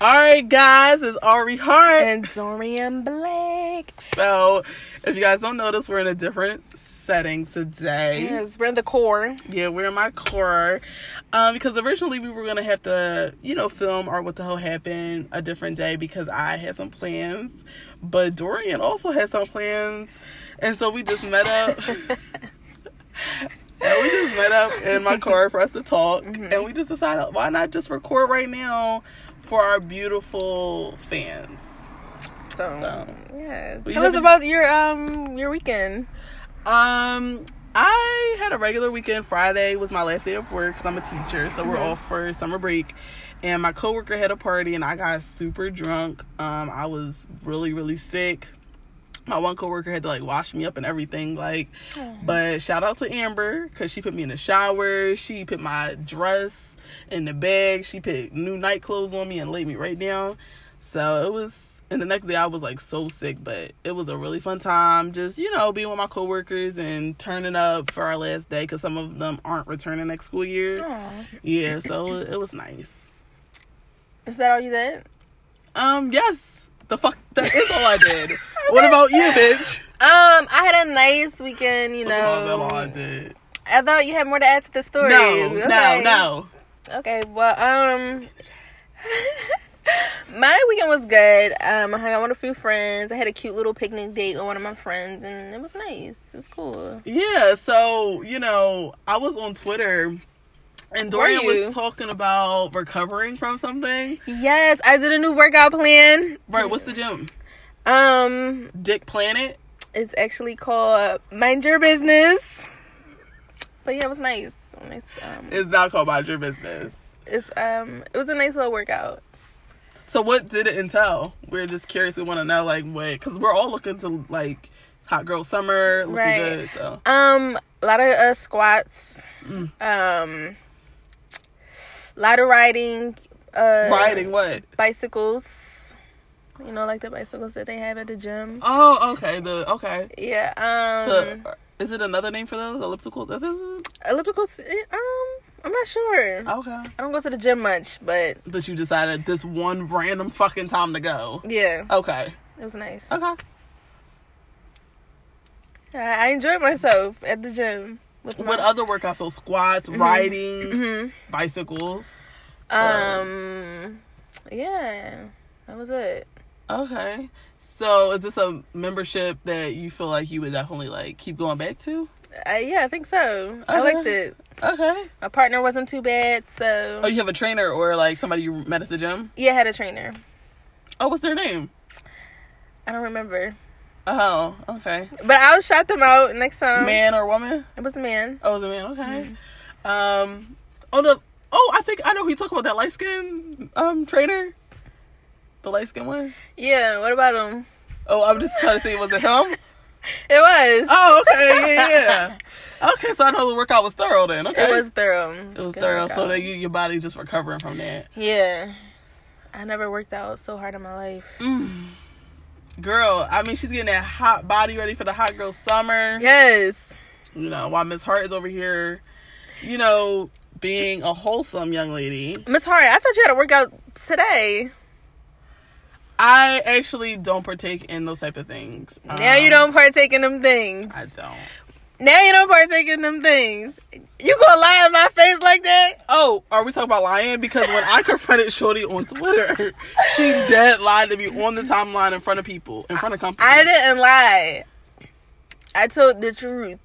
All right, guys, it's Ari Hart. And Dorian Blake. So, if you guys don't notice, we're in a different setting today. Yes, we're in the core. Yeah, we're in my core. Um, because originally we were gonna have to, you know, film or what the hell happened a different day because I had some plans, but Dorian also had some plans, and so we just met up. and we just met up in my car for us to talk, Mm-hmm. and we just decided why not just record right now for our beautiful fans. So, So, yeah. Tell us about your um your weekend. Um, I had a regular weekend. Friday was my last day of work because I'm a teacher, so we're off for summer break. And my coworker had a party, and I got super drunk. Um, I was really, really sick. My one coworker had to like wash me up and everything. Like, but shout out to Amber because she put me in the shower. She put my dress in the bag. She put new night clothes on me and laid me right down. So it was. And the next day I was like so sick, but it was a really fun time. Just you know, being with my coworkers and turning up for our last day because some of them aren't returning next school year. Aw. Yeah, so it was nice. Is that all you did? Um, yes, the fuck that is all I did. What about you, bitch? Um, I had a nice weekend, you Oh, that's all know. I did. I thought you had more to add to the story. No, Okay. no, no. Okay, well, um, my weekend was good. Um, I hung out with a few friends. I had a cute little picnic date with one of my friends, and it was nice. It was cool. Yeah, so you know, I was on Twitter, and Dorian was talking about recovering from something. Yes, I did a new workout plan. Right? What's the gym? Um, Dick Planet. it's actually called Mind Your Business. But yeah, it was nice. Nice. Um, It's not called Mind Your Business. it's um, it was a nice little workout. So what did it entail? We're just curious. We want to know, like, what? Because we're all looking to like hot girl summer, looking Right. good. So Um, a lot of uh, squats. Mm. Um, a lot of riding. Uh, riding what? bicycles. You know, like the bicycles that they have at the gym. Oh, okay. The okay. Yeah. Um, The is it another name for those elliptical? Ellipticals. eh, Um, I'm not sure. Okay. I don't go to the gym much, but But you decided this one random fucking time to go. yeah, Okay. it was nice. Okay. I, I enjoyed myself at the gym. With my, What other workouts? So squats, riding, Mhm. bicycles. Um, yeah, that was it. Okay. So is this a membership that you feel like you would definitely like keep going back to? Uh, yeah, I think so. I liked it. Okay. My partner wasn't too bad, so Oh, you have a trainer or like somebody you met at the gym? yeah, I had a trainer. Oh, what's their name? I don't remember, Oh, okay. but I'll shout them out next time. Man or woman? it was a man. Oh, it was a man. Okay. Um. Oh, the. Oh, I think I know who you talk about. That light skin um trainer. The light skin one. Yeah, what about him? Oh, I'm just trying to see. Was it him? It was. Oh, okay. Yeah, yeah. Okay, so I know the workout was thorough then. Okay. It was thorough. It was Good thorough. So that you, your body just recovering from that. yeah, I never worked out so hard in my life. Mm. Girl, I mean, she's getting that hot body ready for the hot girl summer. Yes. You know, while Miss Hart is over here, you know, being a wholesome young lady. Miss Hart, I thought you had a workout today. I actually don't partake in those type of things. now you Um, don't partake in them things. I don't. now you don't partake in them things. You gonna lie in my face like that? Oh, are we talking about lying? Because when I confronted Shorty on Twitter, she dead lied to me on the timeline in front of people, in front of company. I didn't lie. I told the truth.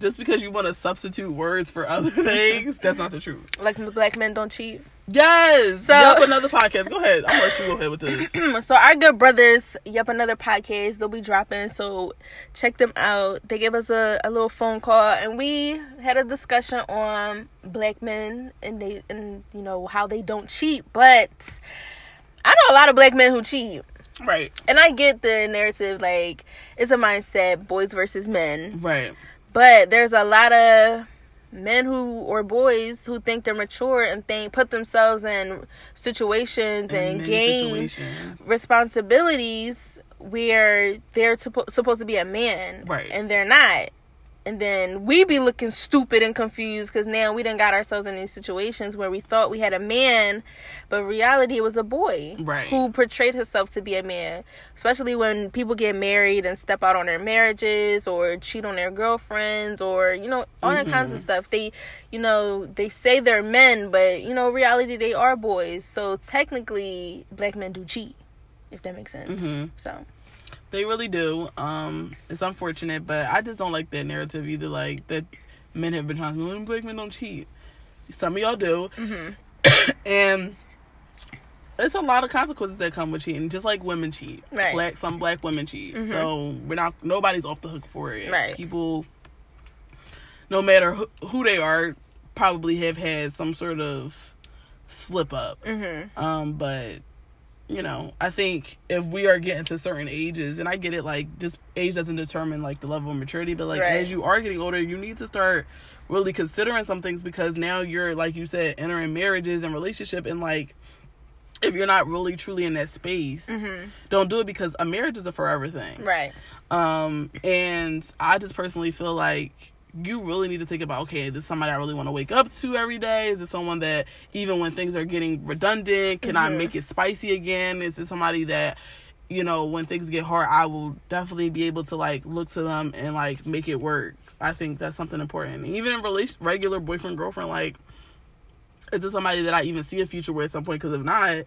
Just because you want to substitute words for other things, that's not the truth. Like the black men don't cheat. Yes. So- Yup, another podcast. Go ahead. I'm gonna let you go ahead with this. so our good brothers, yep, another podcast they'll be dropping. So check them out. They gave us a, a little phone call and we had a discussion on black men and they and you know how they don't cheat. But I know a lot of black men who cheat. Right. And I get the narrative like it's a mindset, boys versus men. Right. But there's a lot of men who or boys who think they're mature and think put themselves in situations and, gain situations. responsibilities where they're suppo- supposed to be a man Right. and they're not and then we be looking stupid and confused because now we done got ourselves in these situations where we thought we had a man but reality was a boy Right. who portrayed himself to be a man especially when people get married and step out on their marriages or cheat on their girlfriends or you know all that kinds of stuff they you know they say they're men but you know reality they are boys so technically black men do cheat if that makes sense Mhm. so They really do. Um, it's unfortunate, but I just don't like that narrative either. Like that men have been trying to say, black men don't cheat. Some of y'all do, Mm-hmm. and it's a lot of consequences that come with cheating. Just like women cheat, Right. Mm-hmm. Black some black women cheat. So we're not. Nobody's off the hook for it. Right. People, no matter who, who they are, probably have had some sort of slip up. mm-hmm. Um, but you know, I think if we are getting to certain ages, and I get it, like just age doesn't determine like the level of maturity, but like Right. as you are getting older, you need to start really considering some things because now you're like you said entering marriages and relationship and like if you're not really truly in that space don't do it because a marriage is a forever thing. Right. Um and i just personally feel like you really need to think about okay, is this is somebody I really want to wake up to every day? Is it someone that even when things are getting redundant, can I Mhm. make it spicy again? Is it somebody that you know when things get hard, I will definitely be able to like look to them and like make it work. I think that's something important. Even in relation, regular boyfriend girlfriend, like is this somebody that I even see a future with at some point? Because if not,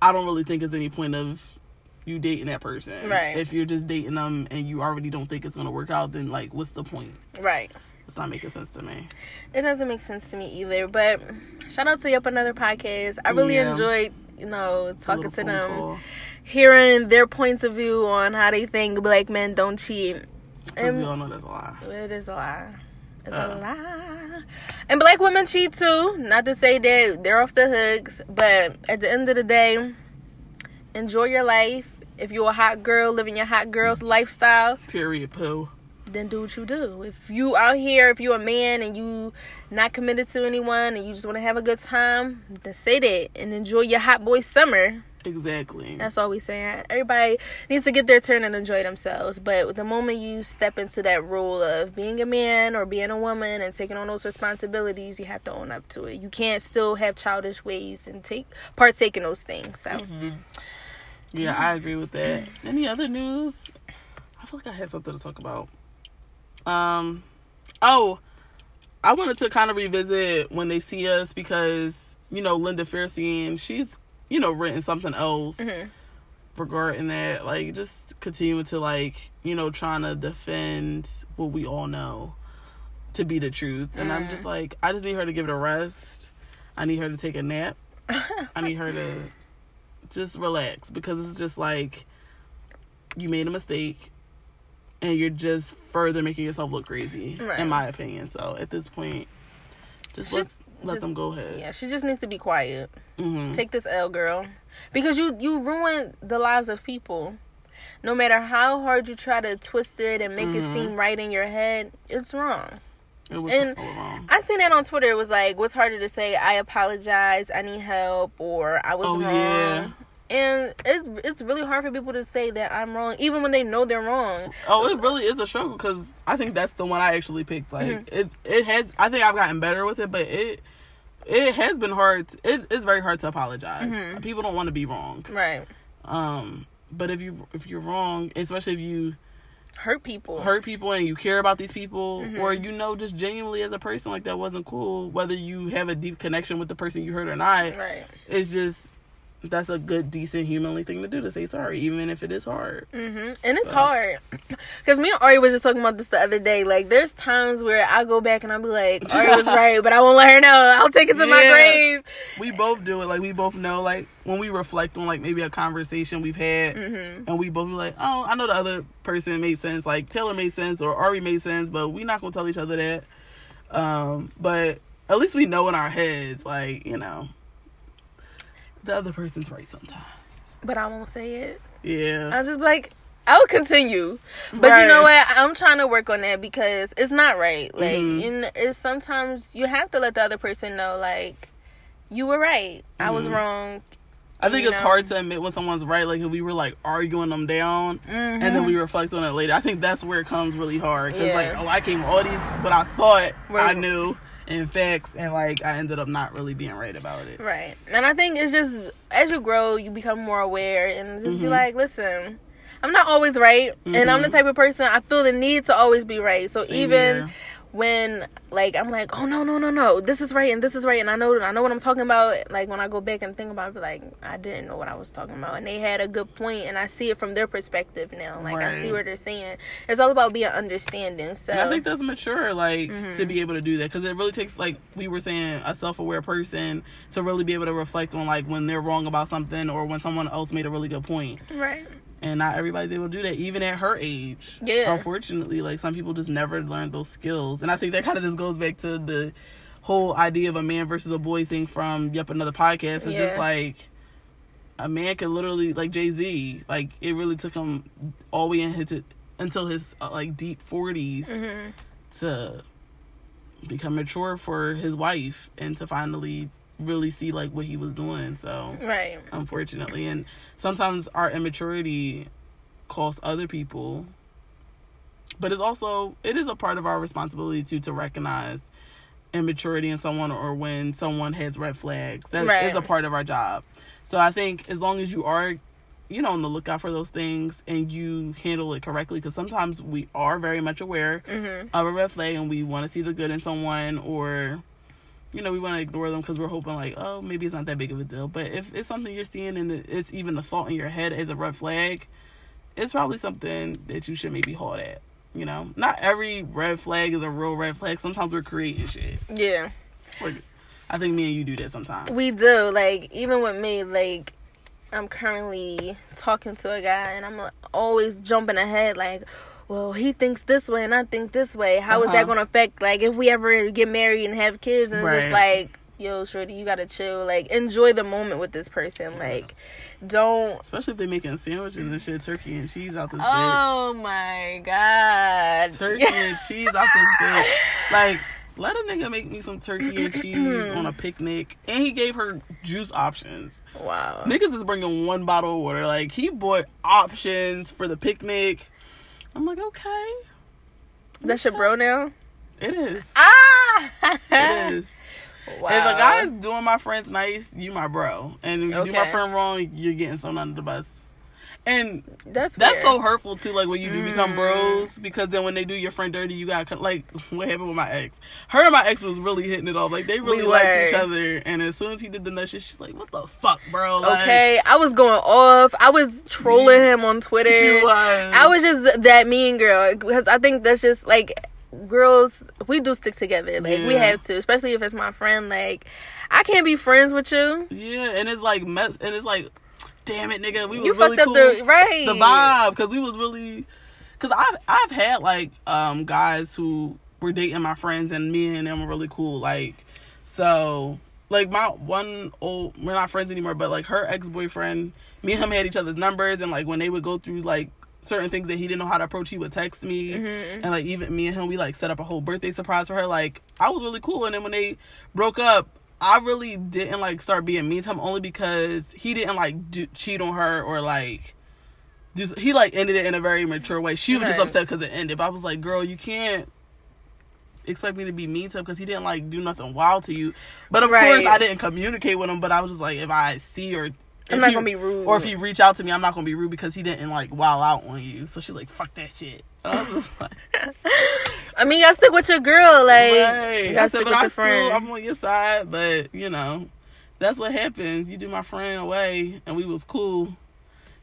I don't really think there's any point of you dating that person. Right. If you're just dating them and you already don't think it's gonna work out, then like, what's the point? Right. It's not making sense to me. It doesn't make sense to me either. But shout out to Yup Another Podcast. I really Yeah. enjoyed, you know, talking to them, call. hearing their points of view on how they think black men don't cheat. Because we all know that's a lie. it is a lie. It's Uh. a lie. And black women cheat too. Not to say that they're off the hooks, but at the end of the day, enjoy your life. If you're a hot girl living your hot girl's lifestyle, Period. Poo. then do what you do. If you out here, if you're a man and you not committed to anyone and you just want to have a good time, then say that and enjoy your hot boy summer. Exactly. That's all we saying. Everybody needs to get their turn and enjoy themselves. But the moment you step into that role of being a man or being a woman and taking on those responsibilities, you have to own up to it. You can't still have childish ways and take partake in those things. So mm-hmm. Yeah, I agree with that. Any other news? I feel like I had something to talk about. Um, oh, I wanted to kind of revisit when they see us because you know Linda Fairstein, she's you know written something else Mhm. regarding that, like just continuing to like you know trying to defend what we all know to be the truth, and I'm just like I just need her to give it a rest. I need her to take a nap. I need her to just relax because it's just like you made a mistake and you're just further making yourself look crazy Right. in my opinion so at this point just let, let just- them go ahead yeah, she just needs to be quiet. hmm Take this L, girl, because you you ruin the lives of people. No matter how hard you try to twist it and make it Mhm. seem right in your head, it's wrong. It was and- I seen that on Twitter. It was like, what's harder to say? I apologize. I need help, or I was Oh, wrong. yeah. And it's it's really hard for people to say that I'm wrong, even when they know they're wrong. oh it really is a struggle because i think that's the one i actually picked like Mhm. it it has i think i've gotten better with it but it it has been hard it, it's very hard to apologize Mhm. people don't want to be wrong Right. um but if you if you're wrong especially if you Hurt people. hurt people and you care about these people Mhm. or you know just genuinely as a person like that wasn't cool whether you have a deep connection with the person you hurt or not Right. it's just that's a good decent humanly thing to do to say sorry even if it is hard hmm And it's So. hard. Because me and Ari was just talking about this the other day. Like, there's times where I go back and I'll be like, Ari was right, but I won't let her know. I'll take it to my grave. we both do it like we both know like when we reflect on like maybe a conversation we've had hmm and we both be like oh i know the other person made sense like taylor made sense or ari made sense but we're not gonna tell each other that um but at least we know in our heads like you know the other person's right sometimes But I won't say it. yeah I'll just be like, I'll continue. But you know what? I'm trying to work on that because it's not right. Like, Mhm. you kn- it's sometimes you have to let the other person know, like, you were right. I was Mhm. wrong. I think You it's know? hard to admit when someone's right. Like if we were like arguing them down, and then we reflect on it later. I think that's where it comes really hard. Cause Mm-hmm. Yeah. like, oh, I came all these, but I thought Were- I knew in facts, and like I ended up not really being right about it. Right. And I think it's just as you grow, you become more aware and just be Mhm. like, listen, I'm not always right. And I'm the Mhm. type of person I feel the need to always be right. So Same even here. When like I'm like, oh no, no, no, no, this is right and this is right and I know I know what I'm talking about. Like when I go back and think about it, like, I didn't know what I was talking about. And they had a good point and I see it from their perspective now. Like I see Right. what they're saying. It's all about being understanding. So And I think that's mature, like Mm-hmm. to be able to do that, because it really takes, like we were saying, a self-aware person to really be able to reflect on like when they're wrong about something or when someone else made a really good point. right. And not everybody's able to do that, even at her age. Yeah. Unfortunately, like some people just never learn those skills, and I think that kind of just goes back to the whole idea of a man versus a boy thing from Yep Another Podcast. It's Yeah. just like a man can literally like Jay Z, like it really took him all the way in his, until his uh, like deep 40s hmm to become mature for his wife and to finally really see like what he was doing. So Right. unfortunately, and sometimes our immaturity costs other people, but it's also it is a part of our responsibility to to recognize immaturity in someone or when someone has red flags. That is Right. is a part of our job. So I think as long as you are you know on the lookout for those things and you handle it correctly because sometimes we are very much aware hmm of a red flag and we want to see the good in someone or you know we want to ignore them because we're hoping like oh maybe it's not that big of a deal. But if it's something you're seeing and it's even a thought in your head as a red flag it's probably something that you should maybe halt at you know? Not every red flag is a real red flag. Sometimes we're creating shit. Yeah. We're- i think me and you do that sometimes. We do. Like, even with me, like, I'm currently talking to a guy and I'm uh, always jumping ahead, like, well, he thinks this way and I think this way. How is Uh-huh. that going to affect, like, if we ever get married and have kids? And it's just like, yo, Shorty, you got to chill. Like, enjoy the moment with this person. Like, don't. especially if they're making sandwiches and shit turkey and cheese out this bitch Oh my God. turkey and cheese out this bitch. Like, let a nigga make me some turkey and cheese on a picnic. And he gave her juice options. wow. Niggas is bringing one bottle of water. Like, he bought options for the picnic. I'm like, okay. That's your bro now? It is. Ah! It is. Wow. If a guy's doing my friends nice, you my bro. And if you do my Okay. friend wrong, you're getting thrown under the bus. And That's That's weird. so hurtful too. Like when you do become Mm. bros, because then when they do your friend dirty, you got like what happened with my ex. Her and my ex was really hitting it off. Like they really We liked each other. And as soon as he did the nut shit, she's like, "What the fuck, bro?" Like, Okay, I was going off. I was trolling him on Twitter. she was. I was just that mean girl because I think that's just like girls. We do stick together. Like we have to, especially if it's my friend. Like I can't be friends with you. Yeah, and it's like mess, and it's like, damn it, nigga, we was You really fucked cool. up the right the vibe because we was really because I've I've had like um guys who were dating my friends and me and them were really cool like so like my one old we're not friends anymore but like her ex boyfriend me and him had each other's numbers and like when they would go through like certain things that he didn't know how to approach he would text me Mhm. and like even me and him we like set up a whole birthday surprise for her like I was really cool and then when they broke up I really didn't like start being mean to him only because he didn't like do, cheat on her or like do he like ended it in a very mature way. She was just upset because it ended. But I was like, girl, you can't expect me to be mean to him because he didn't like do nothing wild to you. But of Right. course, I didn't communicate with him. But I was just like, if I see or I'm if not he- gonna be rude. or if he reach out to me, I'm not gonna be rude because he didn't like wild out on you. So she's like, fuck that shit. I was just like, I mean, y'all stick with your girl. Like right. you I gotta said, stick but with your still, friend. I'm on your side, but you know, that's what happens. You do my friend away, and we was cool.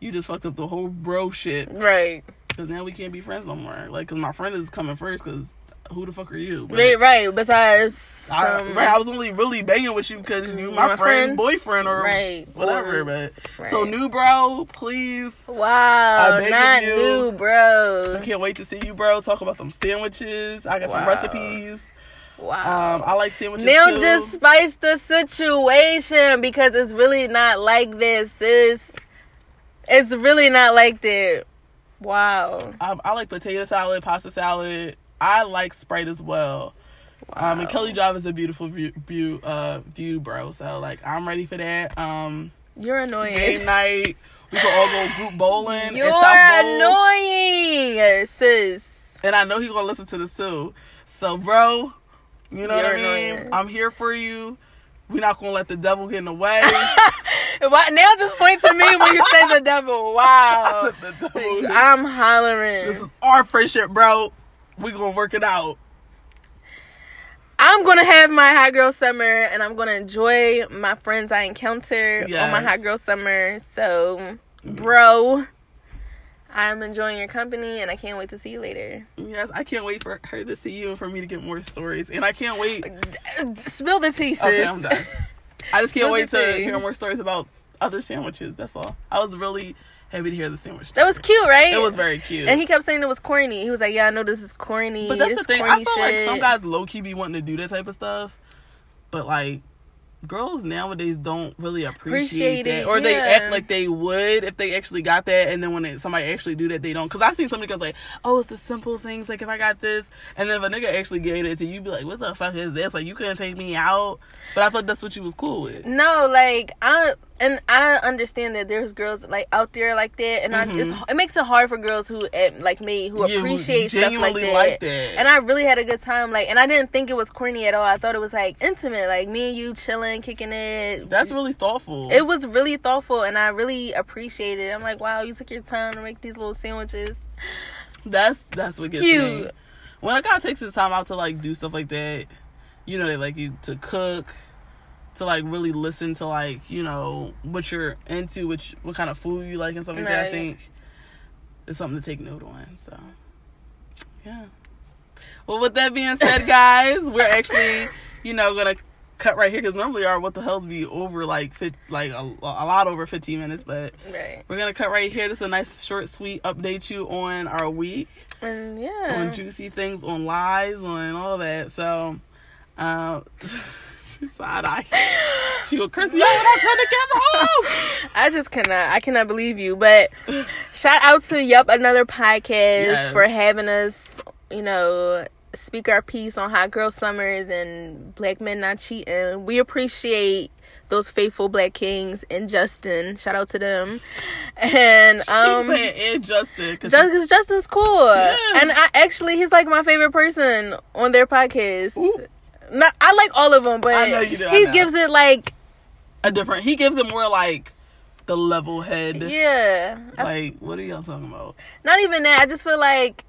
You just fucked up the whole bro shit. right, Cause now we can't be friends no more. Like, cause my friend is coming first. Cause who the fuck are you? But right, right. Besides, I, right, I was only really banging with you because you You my, my friend, friend? boyfriend, or Right, whatever. but right. so new bro, please. wow, I beg of not you. new, I can't wait to see you, bro. Talk about them sandwiches. I got some recipes. Wow. Um, I like sandwiches Now too. just spice the situation because it's really not like this, sis. It's really not like that. Wow. Um, I like potato salad, pasta salad. I like Sprite as well. Um, and Kelly Drive is a beautiful view, view, uh, view, bro. So like, I'm ready for that. Um, You're annoying. game night. We can all go group bowling. You're annoying, sis. And I know he's gonna listen to this too. So, bro, you know You're what I mean? annoying. I'm here for you. We're not gonna let the devil get in the way. Why, now just point to me when you say the devil. Wow. the devil. I'm hollering. This is our friendship, bro. We gonna work it out. I'm gonna have my hot girl summer and I'm gonna enjoy my friends I encounter on my Yes. hot girl summer. So, bro, I'm enjoying your company and I can't wait to see you later. Yes, I can't wait for her to see you and for me to get more stories. And I can't wait. Spill the tea, sis. Okay, I'm done. I just can't Spill wait to tea. hear more stories about other sandwiches. That's all. I was really happy to hear the sandwich. That was cute, right? It was very cute. And he kept saying it was corny. He was like, "Yeah, I know this is corny. but that's it's the thing. corny I feel shit." like some guys low key be wanting to do that type of stuff, but like girls nowadays don't really appreciate, Appreciate that, it, or they act like they would if they actually got that, and then when they, somebody actually do that, they don't. Because I've seen some girls like, oh, it's the simple things. Like if I got this, and then if a nigga actually gave it to you, you be like, what the fuck is this? Like you couldn't take me out. But I thought that's what you was cool with. No, like I and I understand that there's girls like out there like that, and I, it's, it makes it hard for girls who like me who Mm-hmm. Yeah, who appreciate stuff like that. like that. And I really had a good time. Like, and I didn't think it was corny at all. I thought it was like intimate, like me and you chilling, kicking it. That's really thoughtful. It was really thoughtful, and I really appreciated it. I'm like, wow, you took your time to make these little sandwiches. That's that's what gets Cute. me. When a guy takes his time out to like do stuff like that, you know they like you to cook, to like really listen to like you know what you're into, which what kind of food you like and stuff like that. I think it's something to take note on. So yeah. Well, with that being said, guys, we're actually you know gonna cut right here because normally our what the hell's be over like fit like a, a lot over 15 minutes, but Right. we're gonna cut right here. This is a nice short, sweet update you on our week And yeah. on juicy things, on lies, on all that. So, um, she side eye. She go curse me out when I turn the camera off. I just cannot. I cannot believe you. But shout out to Yup Another Podcast Yes. for having us. You know, speak our piece on Hot Girl Summers and Black Men Not Cheating. We appreciate those faithful Black Kings and Justin. Shout out to them. And um. saying and Justin. 'cause Justin's cool, Yeah. and I actually he's like my favorite person on their podcast. Ooh. Not, I like all of them, but I know you do, I he gives it like a different. He gives it more like the level head. yeah, I Like what are y'all talking about? Not even that. I just feel like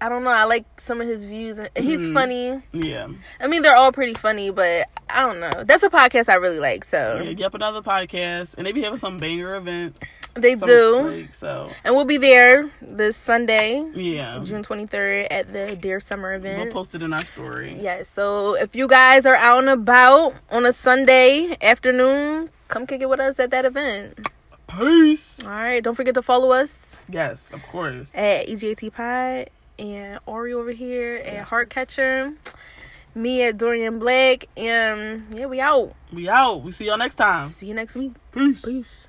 I don't know. I like some of his views. He's Mhm. funny. Yeah. I mean, they're all pretty funny, but I don't know. That's a podcast I really like. So yeah. Yep. Another podcast, and they be having some banger events. they some- do, Like, so and we'll be there this Sunday, yeah. June twenty third, at the Dear Summer event. We'll post it in our story. Yes. So if you guys are out and about on a Sunday afternoon, come kick it with us at that event. Peace. All right. Don't forget to follow us Yes, of course. at E EJT Pod and Ori over here at Heartcatcher. Me at Dorian Blake. And yeah, we out. We out. We see y'all next time. See you next week. Peace. Peace.